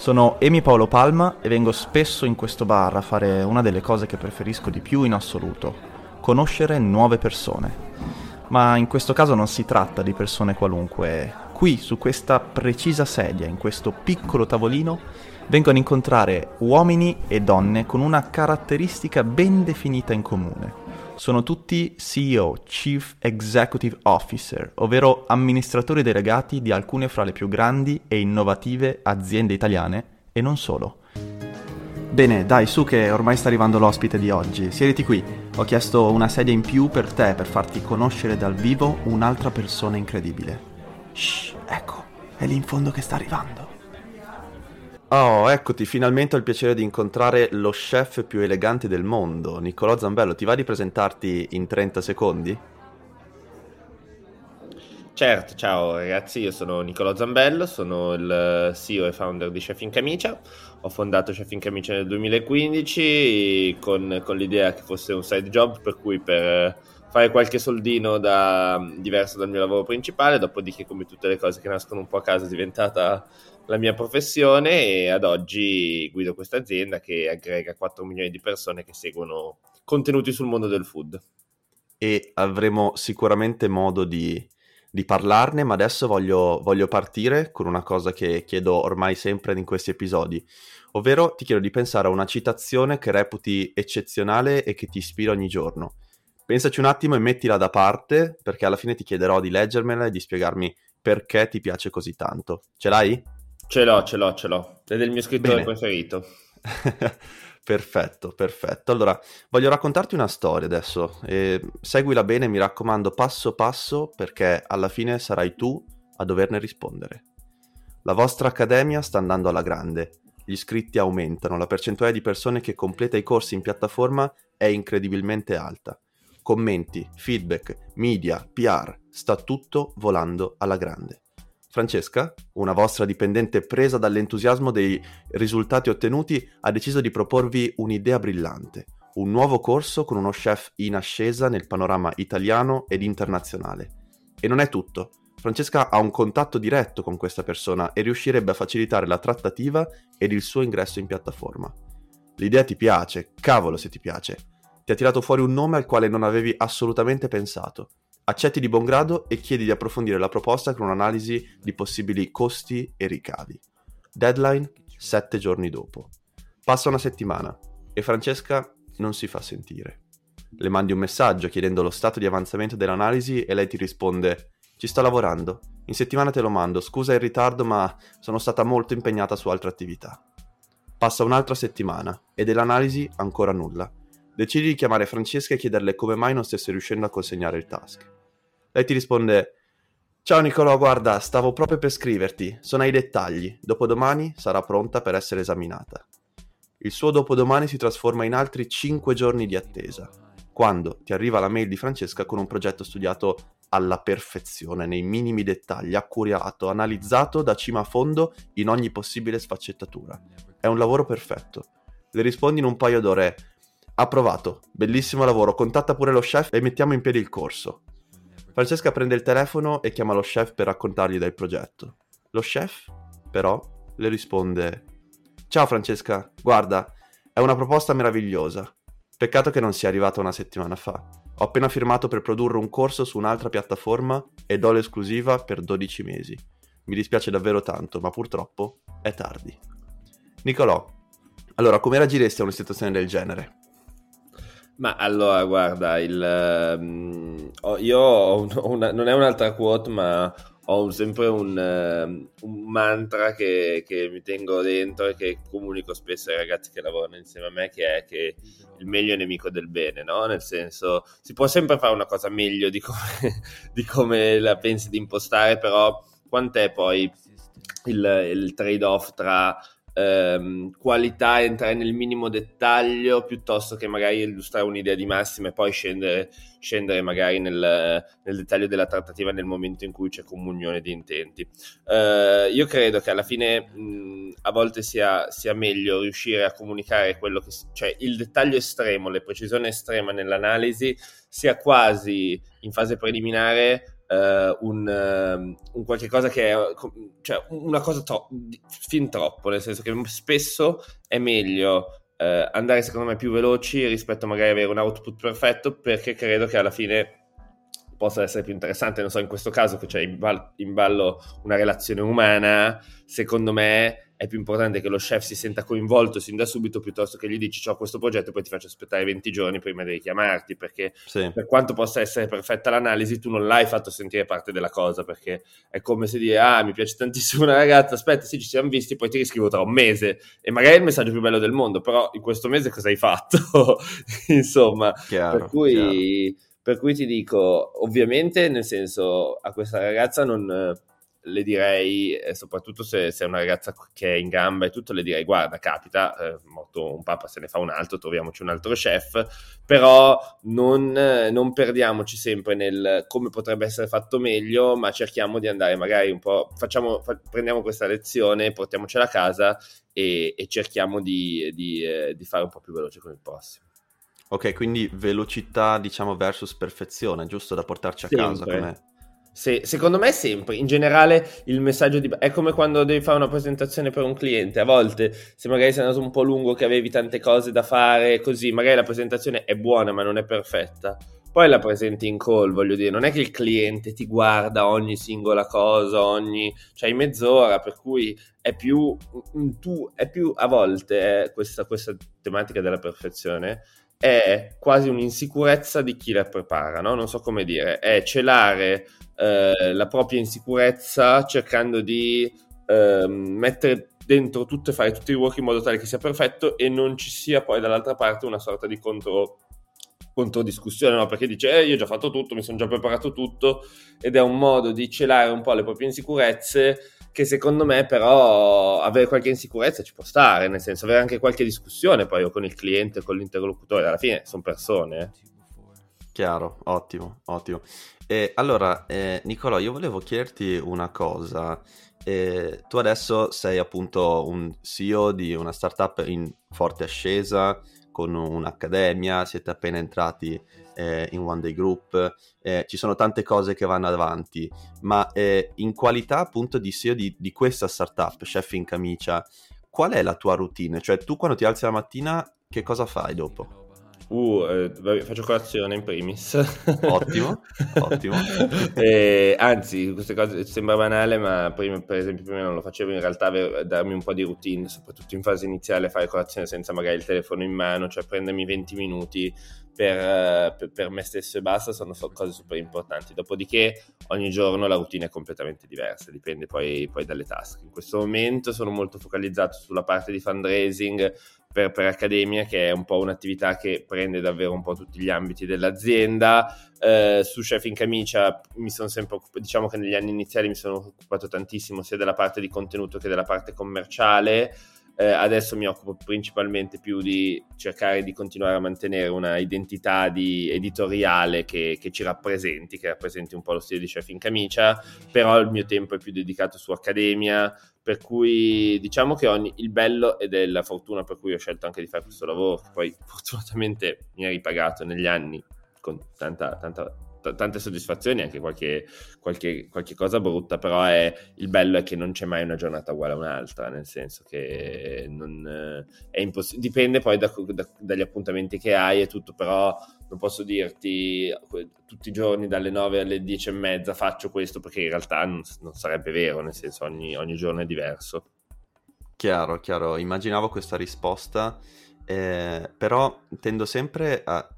Sono Emi Paolo Palma e vengo spesso in questo bar a fare una delle cose che preferisco di più in assoluto, conoscere nuove persone. Ma in questo caso non si tratta di persone qualunque. Qui, su questa precisa sedia, in questo piccolo tavolino, vengono a incontrare uomini e donne con una caratteristica ben definita in comune sono tutti CEO, Chief Executive Officer, ovvero amministratori delegati di alcune fra le più grandi e innovative aziende italiane e non solo. Bene, dai, su che ormai sta arrivando l'ospite di oggi. Siediti qui. Ho chiesto una sedia in più per te, per farti conoscere dal vivo un'altra persona incredibile. Shh, ecco, è lì in fondo che sta arrivando. Oh, eccoti, finalmente ho il piacere di incontrare lo chef più elegante del mondo, Niccolò Zambello. Ti va di presentarti in 30 secondi? Certo, ciao ragazzi, io sono Niccolò Zambello, sono il CEO e founder di Chef in Camicia. Ho fondato Chef in Camicia nel 2015 con, con l'idea che fosse un side job, per cui per fare qualche soldino da, diverso dal mio lavoro principale, dopodiché come tutte le cose che nascono un po' a casa è diventata la mia professione e ad oggi guido questa azienda che aggrega 4 milioni di persone che seguono contenuti sul mondo del food. E avremo sicuramente modo di, di parlarne, ma adesso voglio, voglio partire con una cosa che chiedo ormai sempre in questi episodi, ovvero ti chiedo di pensare a una citazione che reputi eccezionale e che ti ispira ogni giorno. Pensaci un attimo e mettila da parte, perché alla fine ti chiederò di leggermela e di spiegarmi perché ti piace così tanto. Ce l'hai? Ce l'ho, ce l'ho, ce l'ho. È del mio scrittore Bene. preferito. perfetto, perfetto. Allora, voglio raccontarti una storia adesso. E seguila bene, mi raccomando, passo passo, perché alla fine sarai tu a doverne rispondere. La vostra accademia sta andando alla grande. Gli iscritti aumentano, la percentuale di persone che completa i corsi in piattaforma è incredibilmente alta. Commenti, feedback, media, PR, sta tutto volando alla grande. Francesca, una vostra dipendente presa dall'entusiasmo dei risultati ottenuti, ha deciso di proporvi un'idea brillante, un nuovo corso con uno chef in ascesa nel panorama italiano ed internazionale. E non è tutto. Francesca ha un contatto diretto con questa persona e riuscirebbe a facilitare la trattativa ed il suo ingresso in piattaforma. L'idea ti piace, cavolo se ti piace. Ti ha tirato fuori un nome al quale non avevi assolutamente pensato Accetti di buon grado e chiedi di approfondire la proposta con un'analisi di possibili costi e ricavi. Deadline 7 giorni dopo. Passa una settimana e Francesca non si fa sentire. Le mandi un messaggio chiedendo lo stato di avanzamento dell'analisi e lei ti risponde ci sto lavorando, in settimana te lo mando, scusa il ritardo ma sono stata molto impegnata su altre attività. Passa un'altra settimana e dell'analisi ancora nulla. Decidi di chiamare Francesca e chiederle come mai non stesse riuscendo a consegnare il task. Lei ti risponde: Ciao Nicolò, guarda, stavo proprio per scriverti, sono ai dettagli, dopodomani sarà pronta per essere esaminata. Il suo dopodomani si trasforma in altri 5 giorni di attesa, quando ti arriva la mail di Francesca con un progetto studiato alla perfezione, nei minimi dettagli, accurato, analizzato da cima a fondo in ogni possibile sfaccettatura. È un lavoro perfetto. Le rispondi in un paio d'ore. Approvato, bellissimo lavoro, contatta pure lo chef e mettiamo in piedi il corso. Francesca prende il telefono e chiama lo chef per raccontargli del progetto. Lo chef, però, le risponde: Ciao Francesca, guarda, è una proposta meravigliosa. Peccato che non sia arrivata una settimana fa. Ho appena firmato per produrre un corso su un'altra piattaforma e do l'esclusiva per 12 mesi. Mi dispiace davvero tanto, ma purtroppo è tardi. Nicolò, allora come reagiresti a una situazione del genere? Ma allora, guarda, il, um, io ho un, una, non è un'altra quote, ma ho un, sempre un, uh, un mantra che, che, mi tengo dentro e che comunico spesso ai ragazzi che lavorano insieme a me, che è che il meglio è nemico del bene, no? Nel senso, si può sempre fare una cosa meglio di come, di come la pensi di impostare, però quant'è poi il, il trade-off tra ehm, qualità entrare nel minimo dettaglio piuttosto che magari illustrare un'idea di massima e poi scendere, scendere magari nel, nel, dettaglio della trattativa nel momento in cui c'è comunione di intenti. Eh, io credo che alla fine mh, a volte sia, sia, meglio riuscire a comunicare quello che, cioè il dettaglio estremo, la precisione estrema nell'analisi sia quasi in fase preliminare uh, un, uh, un, qualche cosa che è cioè una cosa tro- fin troppo, nel senso che spesso è meglio uh, andare secondo me più veloci rispetto magari avere un output perfetto perché credo che alla fine possa essere più interessante, non so, in questo caso che c'è in, ball- in ballo una relazione umana, secondo me è più importante che lo chef si senta coinvolto sin da subito piuttosto che gli dici ho questo progetto e poi ti faccio aspettare 20 giorni prima di chiamarti perché sì. per quanto possa essere perfetta l'analisi tu non l'hai fatto sentire parte della cosa perché è come se dire ah mi piace tantissimo una ragazza aspetta sì ci siamo visti poi ti riscrivo tra un mese e magari è il messaggio più bello del mondo però in questo mese cosa hai fatto insomma chiaro, per cui chiaro. Per cui ti dico, ovviamente, nel senso, a questa ragazza non, le direi, eh, soprattutto se, se, è una ragazza che è in gamba e tutto, le direi guarda, capita, eh, morto un papa se ne fa un altro, troviamoci un altro chef, però non, non, perdiamoci sempre nel come potrebbe essere fatto meglio, ma cerchiamo di andare magari un po', facciamo, fa, prendiamo questa lezione, portiamocela a casa e, e cerchiamo di, di, eh, di fare un po' più veloce con il prossimo. Ok, quindi velocità, diciamo, versus perfezione, giusto da portarci a sempre. casa com'è? Sì, secondo me sempre, in generale il messaggio di... è come quando devi fare una presentazione per un cliente, a volte se magari sei andato un po' lungo che avevi tante cose da fare, così magari la presentazione è buona ma non è perfetta, poi la presenti in call, voglio dire, non è che il cliente ti guarda ogni singola cosa, ogni... c'hai mezz'ora, per cui è più, tu, è più a volte eh, questa, questa tematica della perfezione è quasi un'insicurezza di chi la prepara, no? non so come dire, è celare eh, la propria insicurezza cercando di eh, mettere dentro tutto e fare tutti i work in modo tale che sia perfetto e non ci sia poi dall'altra parte una sorta di contro, discussione, no? perché dice eh, io ho già fatto tutto, mi sono già preparato tutto ed è un modo di celare un po' le proprie insicurezze che secondo me però avere qualche insicurezza ci può stare, nel senso avere anche qualche discussione poi con il cliente, con l'interlocutore, alla fine sono persone. Eh. Chiaro, ottimo, ottimo. E allora, eh, Nicolò, io volevo chiederti una cosa. Eh, tu adesso sei appunto un CEO di una startup in forte ascesa, con un'accademia, siete appena entrati eh, in One Day Group, eh, ci sono tante cose che vanno avanti, ma eh, in qualità appunto di CEO di, di questa startup, chef in camicia, qual è la tua routine? Cioè tu quando ti alzi la mattina che cosa fai dopo? Uh, eh, faccio colazione in primis. Ottimo, ottimo. eh, anzi, queste cose sembra banale, ma prima, per esempio prima non lo facevo, in realtà darmi un po' di routine, soprattutto in fase iniziale, fare colazione senza magari il telefono in mano, cioè prendermi 20 minuti per, per, per me stesso e basta, sono cose super importanti. Dopodiché ogni giorno la routine è completamente diversa, dipende poi, poi dalle task. In questo momento sono molto focalizzato sulla parte di fundraising, per, per, Accademia, che è un po' un'attività che prende davvero un po' tutti gli ambiti dell'azienda. Eh, su Chef in Camicia mi sono sempre occupato, diciamo che negli anni iniziali mi sono occupato tantissimo sia della parte di contenuto che della parte commerciale. Eh, adesso mi occupo principalmente più di cercare di continuare a mantenere una identità di editoriale che, che, ci rappresenti, che rappresenti un po' lo stile di Chef in Camicia, però il mio tempo è più dedicato su Accademia, per cui diciamo che ogni, il bello ed è la fortuna per cui ho scelto anche di fare questo lavoro, che poi fortunatamente mi ha ripagato negli anni con tanta, tanta, t- tante soddisfazioni, anche qualche, qualche, qualche, cosa brutta, però è, il bello è che non c'è mai una giornata uguale a un'altra, nel senso che non, è imposs- dipende poi da, da, dagli appuntamenti che hai e tutto, però non posso dirti tutti i giorni dalle 9 alle 10 e mezza faccio questo perché in realtà non, non sarebbe vero, nel senso ogni, ogni, giorno è diverso. Chiaro, chiaro, immaginavo questa risposta, eh, però tendo sempre a...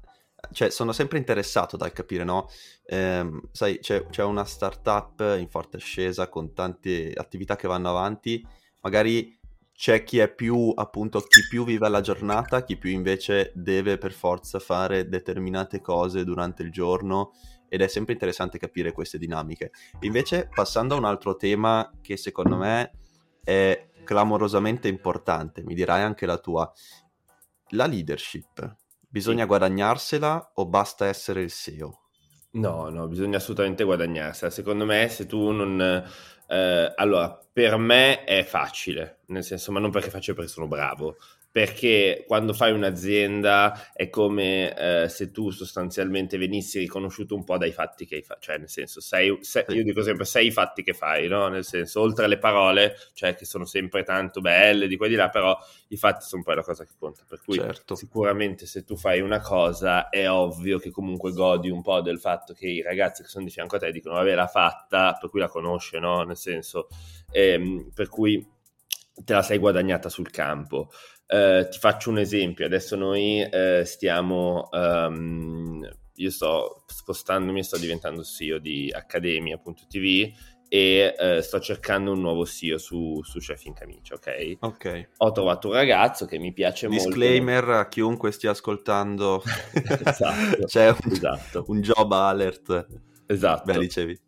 cioè sono sempre interessato dal capire, no? Eh, sai, c'è, c'è una startup in forte ascesa con tante attività che vanno avanti, magari c'è chi è più appunto chi più vive la giornata, chi più invece deve per forza fare determinate cose durante il giorno ed è sempre interessante capire queste dinamiche. Invece passando a un altro tema che secondo me è clamorosamente importante, mi dirai anche la tua, la leadership. Bisogna guadagnarsela o basta essere il SEO? No, no, bisogna assolutamente guadagnarsela. Secondo me se tu non... Eh, allora, per me è facile, nel senso, ma non perché faccio perché sono bravo, perché quando fai un'azienda è come eh, se tu sostanzialmente venissi riconosciuto un po' dai fatti che hai fatto, cioè nel senso, sei, sei, io dico sempre sei i fatti che fai, no? Nel senso, oltre alle parole, cioè che sono sempre tanto belle di qua e di là, però i fatti sono poi la cosa che conta, per cui certo. sicuramente se tu fai una cosa è ovvio che comunque godi un po' del fatto che i ragazzi che sono di fianco a te dicono vabbè l'ha fatta, per cui la conosce, no? Nel senso, ehm, per cui te la sei guadagnata sul campo. Eh, ti faccio un esempio, adesso noi eh, stiamo, um, io sto spostandomi, sto diventando CEO di Accademia.tv e eh, sto cercando un nuovo CEO su, su Chef in Camicia, ok? Ok. Ho trovato un ragazzo che mi piace Disclaimer molto. Disclaimer a chiunque stia ascoltando. esatto. C'è un, esatto. un job alert. Esatto. Beh, dicevi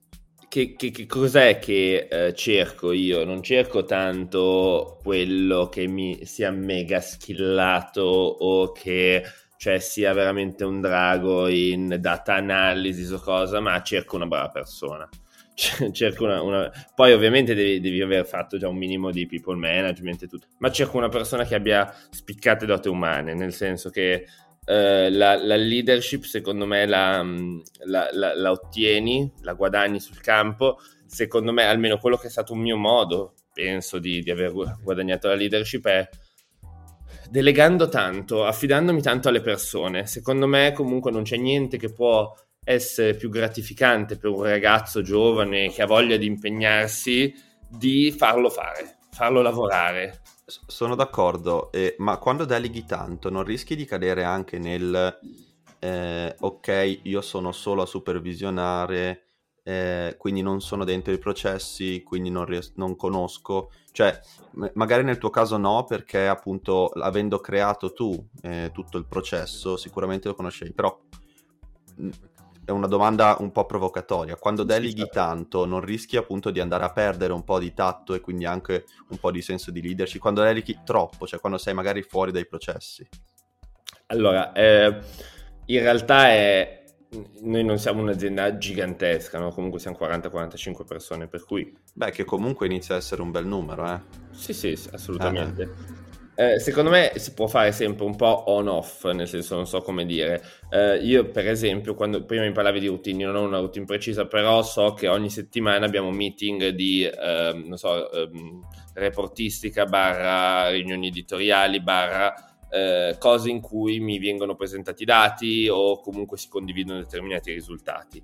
che, che, che, cos'è che eh, cerco io? Non cerco tanto quello che mi sia mega skillato o che cioè, sia veramente un drago in data analysis o cosa, ma cerco una brava persona. cerco una, una... Poi ovviamente devi, devi, aver fatto già un minimo di people management e tutto, ma cerco una persona che abbia spiccate dote umane, nel senso che Uh, la, la, leadership secondo me la, la, la, ottieni, la guadagni sul campo, secondo me almeno quello che è stato un mio modo, penso di, di aver guadagnato la leadership è delegando tanto, affidandomi tanto alle persone. Secondo me comunque non c'è niente che può essere più gratificante per un ragazzo giovane che ha voglia di impegnarsi di farlo fare, farlo lavorare. Sono d'accordo, eh, ma quando deleghi tanto non rischi di cadere anche nel eh, ok, io sono solo a supervisionare, eh, quindi non sono dentro i processi, quindi non, ries- non conosco, cioè m- magari nel tuo caso no, perché appunto avendo creato tu eh, tutto il processo sicuramente lo conoscevi, però è una domanda un po' provocatoria. Quando deleghi certo. tanto, non rischi appunto di andare a perdere un po' di tatto e quindi anche un po' di senso di leadership? Quando deleghi troppo, cioè quando sei magari fuori dai processi? Allora, eh, in realtà è... noi non siamo un'azienda gigantesca, no? comunque siamo 40-45 persone, per cui... Beh, che comunque inizia a essere un bel numero, eh? Sì, sì, assolutamente. Eh. Eh, secondo me si può fare sempre un po' on-off, nel senso non so come dire. Eh, io per esempio, quando prima mi parlavi di routine, io non ho una routine precisa, però so che ogni settimana abbiamo meeting di, eh, non so, ehm, reportistica, barra riunioni editoriali, barra eh, cose in cui mi vengono presentati dati o comunque si condividono determinati risultati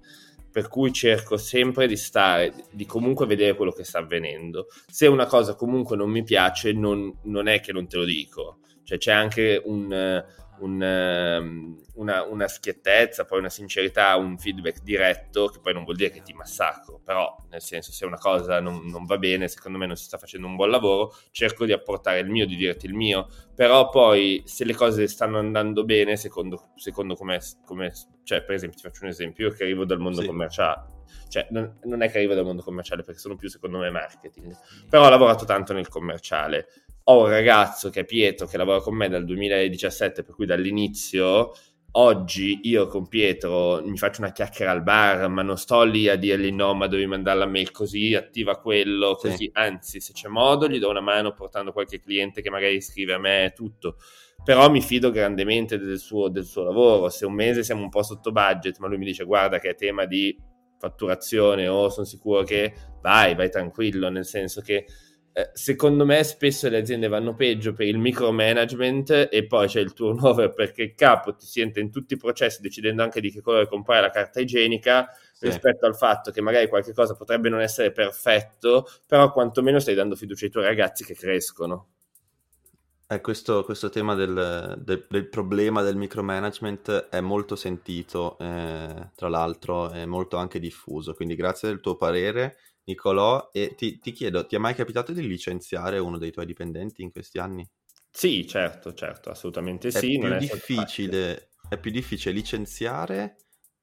per cui cerco sempre di stare, di comunque vedere quello che sta avvenendo. Se una cosa comunque non mi piace, non, non è che non te lo dico, cioè c'è anche un, un, ehm, una, una, schiettezza, poi una sincerità, un feedback diretto, che poi non vuol dire che ti massacro, però nel senso se una cosa non, non, va bene, secondo me non si sta facendo un buon lavoro, cerco di apportare il mio, di dirti il mio, però poi se le cose stanno andando bene, secondo, secondo come, come cioè per esempio ti faccio un esempio, io che arrivo dal mondo sì. commerciale, cioè non, non, è che arrivo dal mondo commerciale perché sono più secondo me marketing, però ho lavorato tanto nel commerciale, ho un ragazzo che è Pietro che lavora con me dal 2017, per cui dall'inizio oggi io con Pietro mi faccio una chiacchiera al bar, ma non sto lì a dirgli no, ma devi mandare la mail così, attiva quello, così. Sì. Anzi, se c'è modo, gli do una mano portando qualche cliente che magari scrive a me tutto. Però mi fido grandemente del suo, del suo lavoro. Se un mese siamo un po' sotto budget, ma lui mi dice guarda che è tema di fatturazione o sono sicuro che vai, vai tranquillo, nel senso che secondo me spesso le aziende vanno peggio per il micromanagement e poi c'è il turnover perché il capo ti sente in tutti i processi decidendo anche di che colore comprare la carta igienica sì. rispetto al fatto che magari qualche cosa potrebbe non essere perfetto, però quantomeno stai dando fiducia ai tuoi ragazzi che crescono. Eh, questo, questo, tema del, del, del, problema del micromanagement è molto sentito, eh, tra l'altro è molto anche diffuso, quindi grazie del tuo parere Nicolò, e ti, ti, chiedo, ti è mai capitato di licenziare uno dei tuoi dipendenti in questi anni? Sì, certo, certo, assolutamente è sì. Più è, difficile, è più difficile licenziare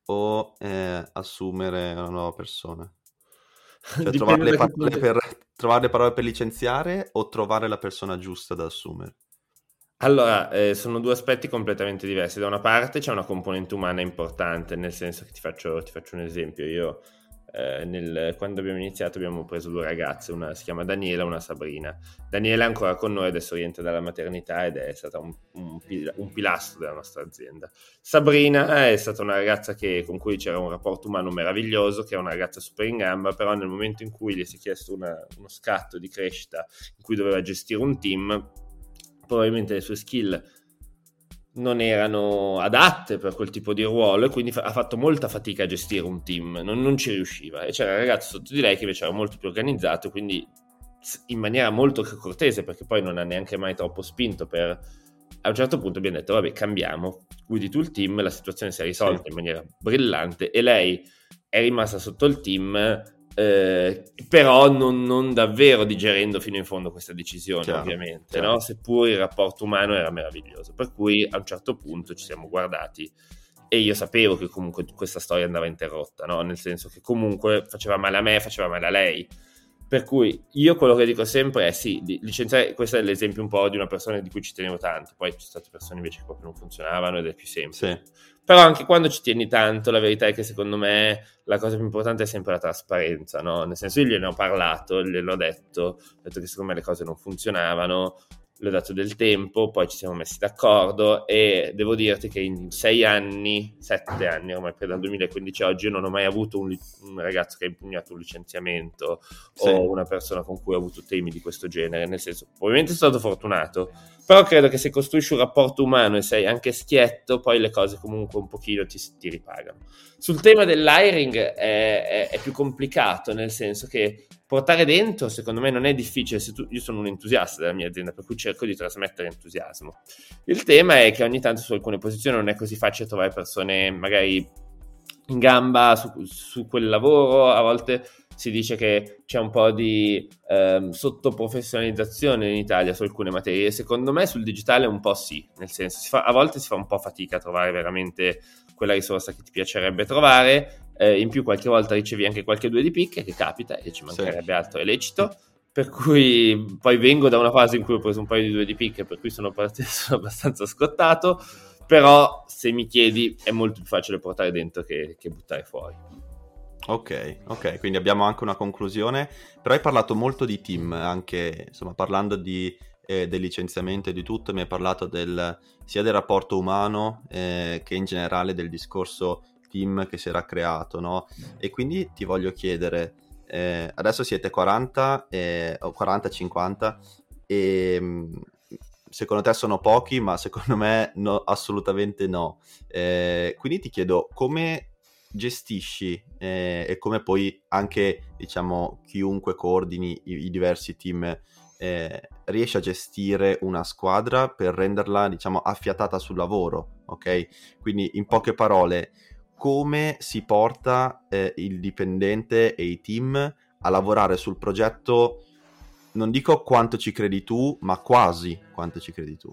o eh, assumere una nuova persona? Cioè, trovare le, parole per, trovare le parole per licenziare o trovare la persona giusta da assumere? Allora, eh, sono due aspetti completamente diversi. Da una parte c'è una componente umana importante, nel senso che ti faccio, ti faccio un esempio. Io eh, nel, quando abbiamo iniziato abbiamo preso due ragazze, una si chiama Daniela e una Sabrina. Daniela è ancora con noi, adesso rientra dalla maternità ed è stata un, un, un, pilastro della nostra azienda. Sabrina è stata una ragazza che, con cui c'era un rapporto umano meraviglioso, che è una ragazza super in gamba, però nel momento in cui gli si è chiesto una, uno scatto di crescita in cui doveva gestire un team, probabilmente le sue skill non erano adatte per quel tipo di ruolo e quindi fa- ha fatto molta fatica a gestire un team, non, non, ci riusciva e c'era un ragazzo sotto di lei che invece era molto più organizzato, quindi in maniera molto cortese perché poi non ha neanche mai troppo spinto per... A un certo punto abbiamo detto vabbè cambiamo, guidi tu il team, la situazione si è risolta sì. in maniera brillante e lei è rimasta sotto il team eh, però non, non, davvero digerendo fino in fondo questa decisione, chiaro, ovviamente, chiaro. No? seppur il rapporto umano era meraviglioso. Per cui a un certo punto ci siamo guardati e io sapevo che comunque questa storia andava interrotta, no? nel senso che comunque faceva male a me, faceva male a lei. Per cui io quello che dico sempre è sì, licenziare, questo è l'esempio un po' di una persona di cui ci tenevo tanto, poi ci sono state persone invece che proprio non funzionavano ed è più semplice. Sì. Però anche quando ci tieni tanto, la verità è che secondo me la cosa più importante è sempre la trasparenza, no? Nel senso io gliene ho parlato, gliel'ho detto, ho detto che secondo me le cose non funzionavano, le ho dato del tempo, poi ci siamo messi d'accordo e devo dirti che in sei anni, sette anni ormai per dal 2015 a oggi, io non ho mai avuto un, un ragazzo che ha impugnato un licenziamento sì. o una persona con cui ho avuto temi di questo genere, nel senso, ovviamente sono stato fortunato, però credo che se costruisci un rapporto umano e sei anche schietto, poi le cose comunque un pochino ti, ti ripagano. Sul tema dell'hiring è, è, è più complicato, nel senso che portare dentro, secondo me, non è difficile. Tu, io sono un entusiasta della mia azienda, per cui cerco di trasmettere entusiasmo. Il tema è che ogni tanto su alcune posizioni non è così facile trovare persone magari in gamba su, su quel lavoro. A volte si dice che c'è un po' di ehm, sottoprofessionalizzazione in Italia su alcune materie. Secondo me sul digitale un po' sì, nel senso fa, a volte si fa un po' fatica a trovare veramente quella risorsa che ti piacerebbe trovare eh, in più qualche volta ricevi anche qualche due di picche che capita e ci mancherebbe sì. altro, è lecito. Per cui poi vengo da una fase in cui ho preso un paio di due di picche, per cui sono, part- sono abbastanza scottato. Però se mi chiedi è molto più facile portare dentro che, che buttare fuori. Ok, ok, quindi abbiamo anche una conclusione, però hai parlato molto di team, anche insomma parlando di, eh, del licenziamento e di tutto, mi hai parlato del, sia del rapporto umano eh, che in generale del discorso team che si era creato, no? E quindi ti voglio chiedere, eh, adesso siete 40 eh, o 40-50 e mm, secondo te sono pochi, ma secondo me no, assolutamente no. Eh, quindi ti chiedo come gestisci eh, e come poi anche diciamo chiunque coordini i, i diversi team eh, riesce a gestire una squadra per renderla diciamo affiatata sul lavoro ok quindi in poche parole come si porta eh, il dipendente e i team a lavorare sul progetto, non dico quanto ci credi tu, ma quasi quanto ci credi tu.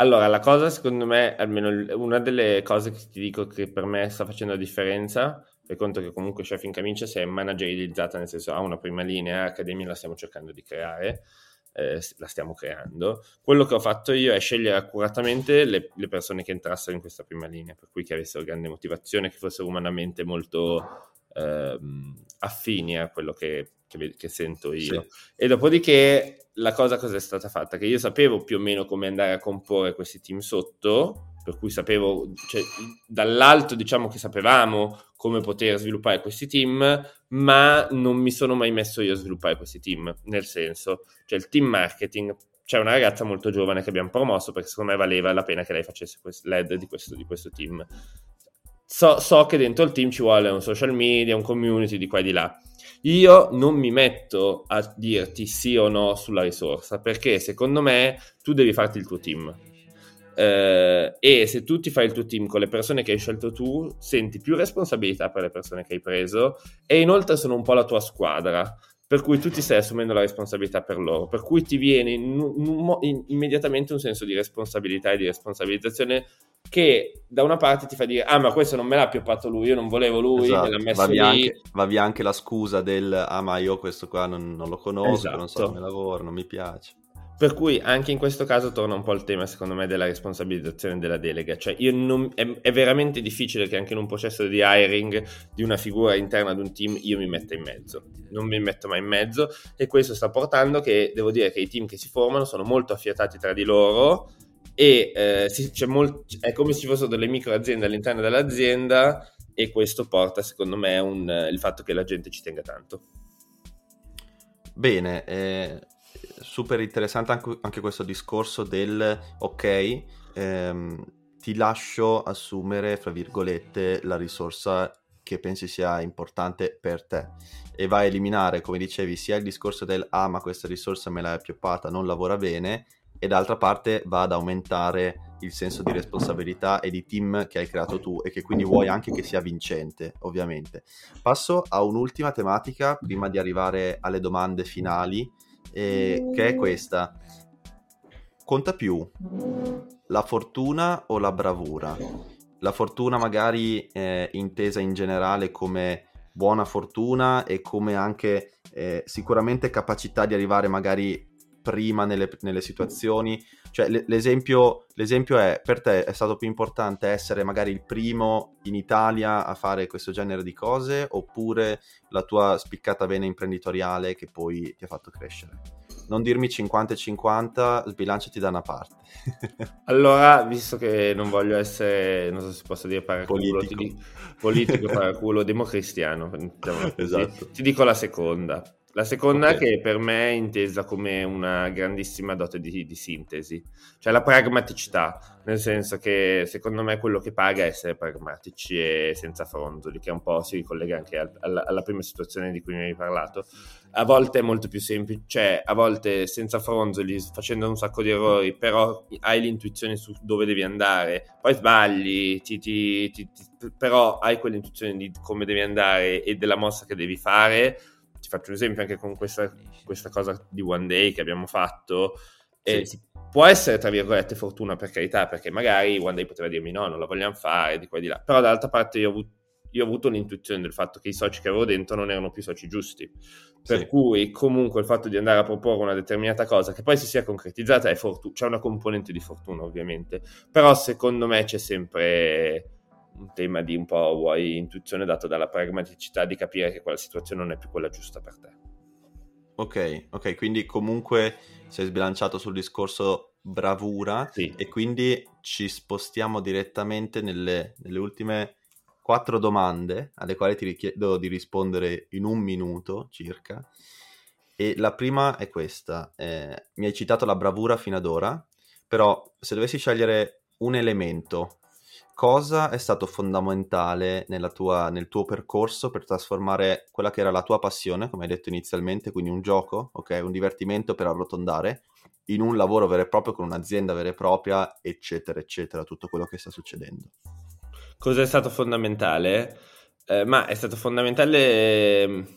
Allora, la cosa secondo me, almeno una delle cose che ti dico che per me sta facendo la differenza, per conto che comunque Chef in Camicia si è managerializzata, nel senso ha una prima linea, Accademia la stiamo cercando di creare, eh, la stiamo creando. Quello che ho fatto io è scegliere accuratamente le, le, persone che entrassero in questa prima linea, per cui che avessero grande motivazione, che fossero umanamente molto eh, affini a quello che, che, che sento io. Sì. E dopodiché la cosa cosa è stata fatta? Che io sapevo più o meno come andare a comporre questi team sotto, per cui sapevo, cioè, dall'alto diciamo che sapevamo come poter sviluppare questi team, ma non mi sono mai messo io a sviluppare questi team, nel senso, cioè il team marketing, c'è una ragazza molto giovane che abbiamo promosso perché secondo me valeva la pena che lei facesse l'head di questo, di questo team. So, so, che dentro il team ci vuole un social media, un community di qua e di là. Io non mi metto a dirti sì o no sulla risorsa perché secondo me tu devi farti il tuo team eh, e se tu ti fai il tuo team con le persone che hai scelto tu, senti più responsabilità per le persone che hai preso e inoltre sono un po' la tua squadra. Per cui tu ti stai assumendo la responsabilità per loro, per cui ti viene in, in, in, immediatamente un senso di responsabilità e di responsabilizzazione che da una parte ti fa dire ah ma questo non me l'ha pioppato lui, io non volevo lui, esatto. me l'ha messo va via, lì. Anche, va via anche la scusa del ah ma io questo qua non, non lo conosco, esatto. non so esatto. come lavoro, non mi piace Per cui anche in questo caso torna un po' il tema, secondo me, della responsabilizzazione della delega. Cioè, non, è, è, veramente difficile che anche in un processo di hiring di una figura interna di un team io mi metta in mezzo. Non mi metto mai in mezzo e questo sta portando che, devo dire, che i team che si formano sono molto affiatati tra di loro e eh, si, molt- è come se ci fossero delle micro aziende all'interno dell'azienda e questo porta, secondo me, un, il fatto che la gente ci tenga tanto. Bene, eh, super interessante anche, anche, questo discorso del ok, ehm, ti lascio assumere, fra virgolette, la risorsa che pensi sia importante per te e vai a eliminare, come dicevi, sia il discorso del ah ma questa risorsa me l'hai appioppata, non lavora bene e d'altra parte va ad aumentare il senso di responsabilità e di team che hai creato tu e che quindi vuoi anche che sia vincente, ovviamente. Passo a un'ultima tematica prima di arrivare alle domande finali eh, che è questa. Conta più la fortuna o la bravura? La fortuna magari eh, intesa in generale come buona fortuna e come anche eh, sicuramente capacità di arrivare magari prima nelle, nelle situazioni. Cioè, l'esempio, l'esempio, è, per te è stato più importante essere magari il primo in Italia a fare questo genere di cose oppure la tua spiccata vena imprenditoriale che poi ti ha fatto crescere? non dirmi 50 e 50, sbilanciati da una parte. allora, visto che non voglio essere, non so se posso dire paraculo, politico, ti, politico paraculo, democristiano, diciamo esatto. ti dico la seconda. La seconda okay. che per me è intesa come una grandissima dote di, di, sintesi, cioè la pragmaticità, nel senso che secondo me quello che paga è essere pragmatici e senza fronzoli, che un po' si ricollega anche al, alla, alla prima situazione di cui mi hai parlato. A volte è molto più semplice, cioè a volte senza fronzoli, facendo un sacco di errori, però hai l'intuizione su dove devi andare, poi sbagli, ti, ti, ti, però hai quell'intuizione di come devi andare e della mossa che devi fare ti faccio un esempio anche con questa, questa cosa di One Day che abbiamo fatto. Sì. Eh, può essere, tra virgolette, fortuna per carità, perché magari One Day poteva dirmi no, non la vogliamo fare, di qua e di là. Però dall'altra parte io ho avuto io ho avuto l'intuizione del fatto che i soci che avevo dentro non erano più soci giusti. Per sì. cui, comunque, il fatto di andare a proporre una determinata cosa che poi si sia concretizzata è fortuna. C'è una componente di fortuna, ovviamente. Però, secondo me, c'è sempre un tema di un po' vuoi intuizione dato dalla pragmaticità di capire che quella situazione non è più quella giusta per te. Ok, ok, quindi comunque sei sbilanciato sul discorso bravura sì. e quindi ci spostiamo direttamente nelle, nelle ultime quattro domande alle quali ti richiedo di rispondere in un minuto circa. E la prima è questa. Eh, mi hai citato la bravura fino ad ora, però se dovessi scegliere un elemento cosa è stato fondamentale tua, nel tuo percorso per trasformare quella che era la tua passione, come hai detto inizialmente, quindi un gioco, ok, un divertimento per arrotondare, in un lavoro vero e proprio con un'azienda vera e propria, eccetera, eccetera, tutto quello che sta succedendo. Cosa è stato fondamentale? Eh, ma è stato fondamentale ehm,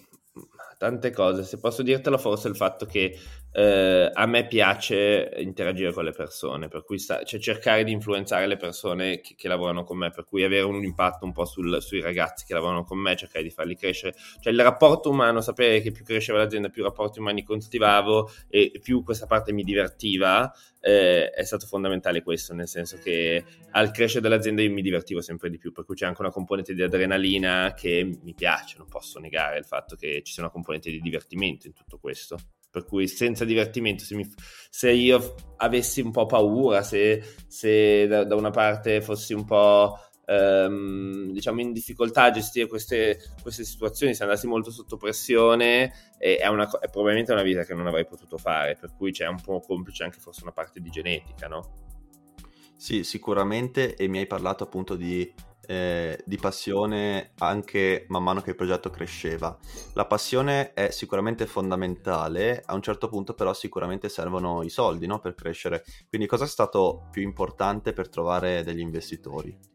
tante cose. Se posso dirtelo, forse il fatto che eh, a me piace interagire con le persone, per cui sta, cioè cercare di influenzare le persone che, che, lavorano con me, per cui avere un impatto un po' sul, sui ragazzi che lavorano con me, cercare di farli crescere. Cioè il rapporto umano, sapere che più cresceva l'azienda, più rapporti umani coltivavo e più questa parte mi divertiva, eh, è stato fondamentale questo, nel senso che al crescere dell'azienda io mi divertivo sempre di più, per cui c'è anche una componente di adrenalina che mi piace, non posso negare il fatto che ci sia una componente di divertimento in tutto questo. Per cui senza divertimento, se, mi, se io avessi un po' paura, se, se da, da, una parte fossi un po' ehm, diciamo in difficoltà a gestire queste, queste, situazioni, se andassi molto sotto pressione, è, è, una, è probabilmente una vita che non avrei potuto fare, per cui c'è un po' complice anche forse una parte di genetica, no? Sì, sicuramente, e mi hai parlato appunto di eh, di passione anche man mano che il progetto cresceva. La passione è sicuramente fondamentale, a un certo punto però sicuramente servono i soldi no? per crescere. Quindi cosa è stato più importante per trovare degli investitori?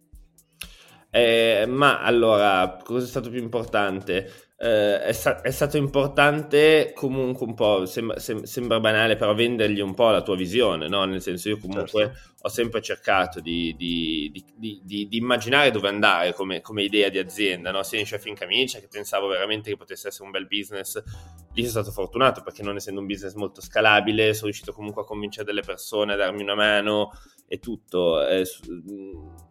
Eh, ma allora, cosa è stato più importante? eh, è, sta- è, stato importante comunque un po', sembra, sem- sembra, banale, però vendergli un po' la tua visione, no? Nel senso io comunque certo. ho sempre cercato di, di, di, di, immaginare dove andare come, come idea di azienda, no? sia in Chef in Camicia che pensavo veramente che potesse essere un bel business lì sono stato fortunato perché non essendo un business molto scalabile sono riuscito comunque a convincere delle persone a darmi una mano e tutto. Eh,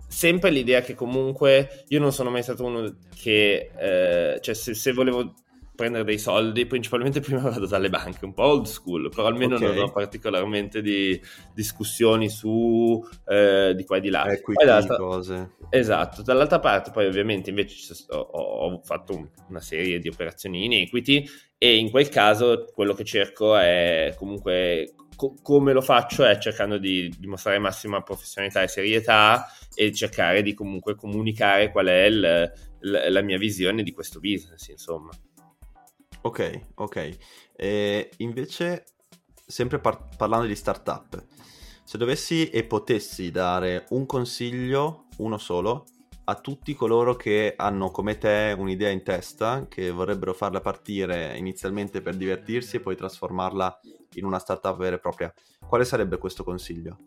sempre l'idea che comunque io non sono mai stato uno che, eh, cioè se, se, volevo prendere dei soldi, principalmente prima vado dalle banche, un po' old school, però almeno okay. non ho particolarmente di discussioni su eh, di qua e di là. Equity, cose. Esatto, dall'altra parte poi ovviamente invece ho, ho fatto una serie di operazioni in equity e in quel caso quello che cerco è comunque co- come lo faccio è cercando di dimostrare massima professionalità e serietà e cercare di comunque comunicare qual è il, il, la mia visione di questo business, insomma. Ok, ok. E invece, sempre par- parlando di startup, se dovessi e potessi dare un consiglio, uno solo, a tutti coloro che hanno come te un'idea in testa, che vorrebbero farla partire inizialmente per divertirsi e poi trasformarla in una startup vera e propria, quale sarebbe questo consiglio?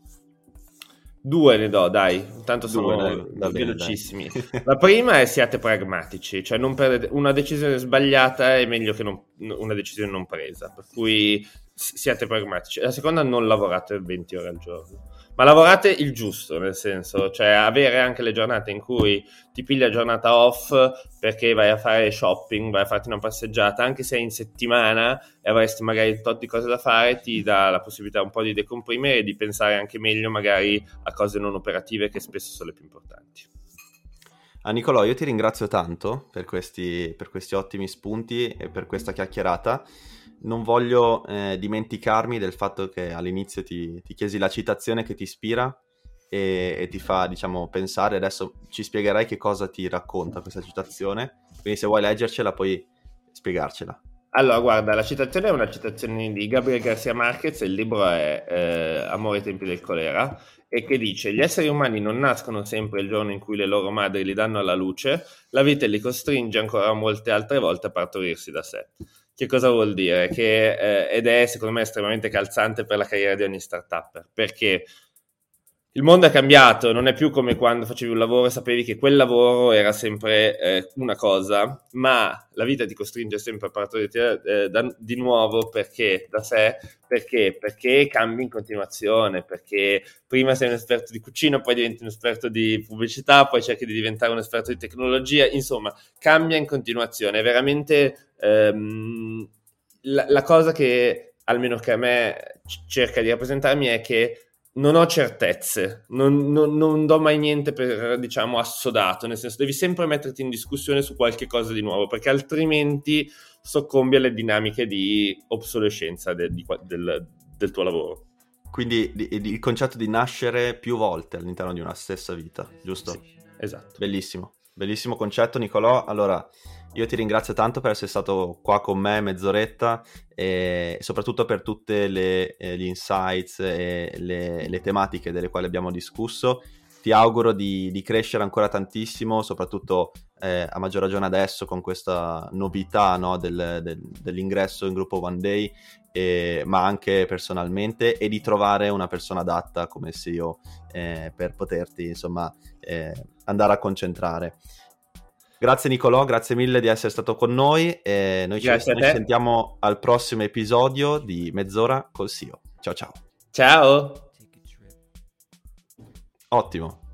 Due ne do, dai, intanto sono Due, dai, velocissimi. Bene, La prima è siate pragmatici, cioè perdete, una decisione sbagliata è meglio che non, una decisione non presa, per cui siate pragmatici. La seconda non lavorate 20 ore al giorno ma lavorate il giusto, nel senso, cioè avere anche le giornate in cui ti piglia giornata off perché vai a fare shopping, vai a farti una passeggiata, anche se è in settimana e avresti magari il tot di cose da fare, ti dà la possibilità un po' di decomprimere e di pensare anche meglio magari a cose non operative che spesso sono le più importanti. Ah, Nicolò, io ti ringrazio tanto per questi, per questi ottimi spunti e per questa chiacchierata non voglio eh, dimenticarmi del fatto che all'inizio ti, ti, chiesi la citazione che ti ispira e, e, ti fa, diciamo, pensare. Adesso ci spiegherai che cosa ti racconta questa citazione. Quindi se vuoi leggercela, puoi spiegarcela. Allora, guarda, la citazione è una citazione di Gabriel Garcia Marquez, il libro è eh, Amore ai tempi del colera, e che dice: Gli esseri umani non nascono sempre il giorno in cui le loro madri li danno alla luce, la vita li costringe ancora molte altre volte a partorirsi da sé. Che cosa vuol dire? Che, eh, ed è secondo me estremamente calzante per la carriera di ogni startup, perché il mondo è cambiato, non è più come quando facevi un lavoro e sapevi che quel lavoro era sempre eh, una cosa, ma la vita ti costringe sempre a partorire eh, da, di nuovo perché? Da sé, perché? Perché cambi in continuazione, perché prima sei un esperto di cucina, poi diventi un esperto di pubblicità, poi cerchi di diventare un esperto di tecnologia, insomma, cambia in continuazione, è veramente ehm, la, la, cosa che almeno che a me cerca di rappresentarmi è che non ho certezze, non, non, non, do mai niente per, diciamo, assodato, nel senso devi sempre metterti in discussione su qualche cosa di nuovo, perché altrimenti soccombi alle dinamiche di obsolescenza de, di, del, del, tuo lavoro. Quindi il concetto di nascere più volte all'interno di una stessa vita, giusto? Sì, esatto. Bellissimo, bellissimo concetto Nicolò. Allora, io ti ringrazio tanto per essere stato qua con me mezz'oretta e soprattutto per tutti eh, gli insights e le, le, tematiche delle quali abbiamo discusso. Ti auguro di, di crescere ancora tantissimo, soprattutto eh, a maggior ragione adesso con questa novità no, del, del, dell'ingresso in gruppo One Day, eh, ma anche personalmente, e di trovare una persona adatta come se io eh, per poterti insomma eh, andare a concentrare. Grazie Nicolò, grazie mille di essere stato con noi e noi ci, ci sentiamo al prossimo episodio di Mezz'ora col SIO. Ciao ciao. Ciao. Ottimo.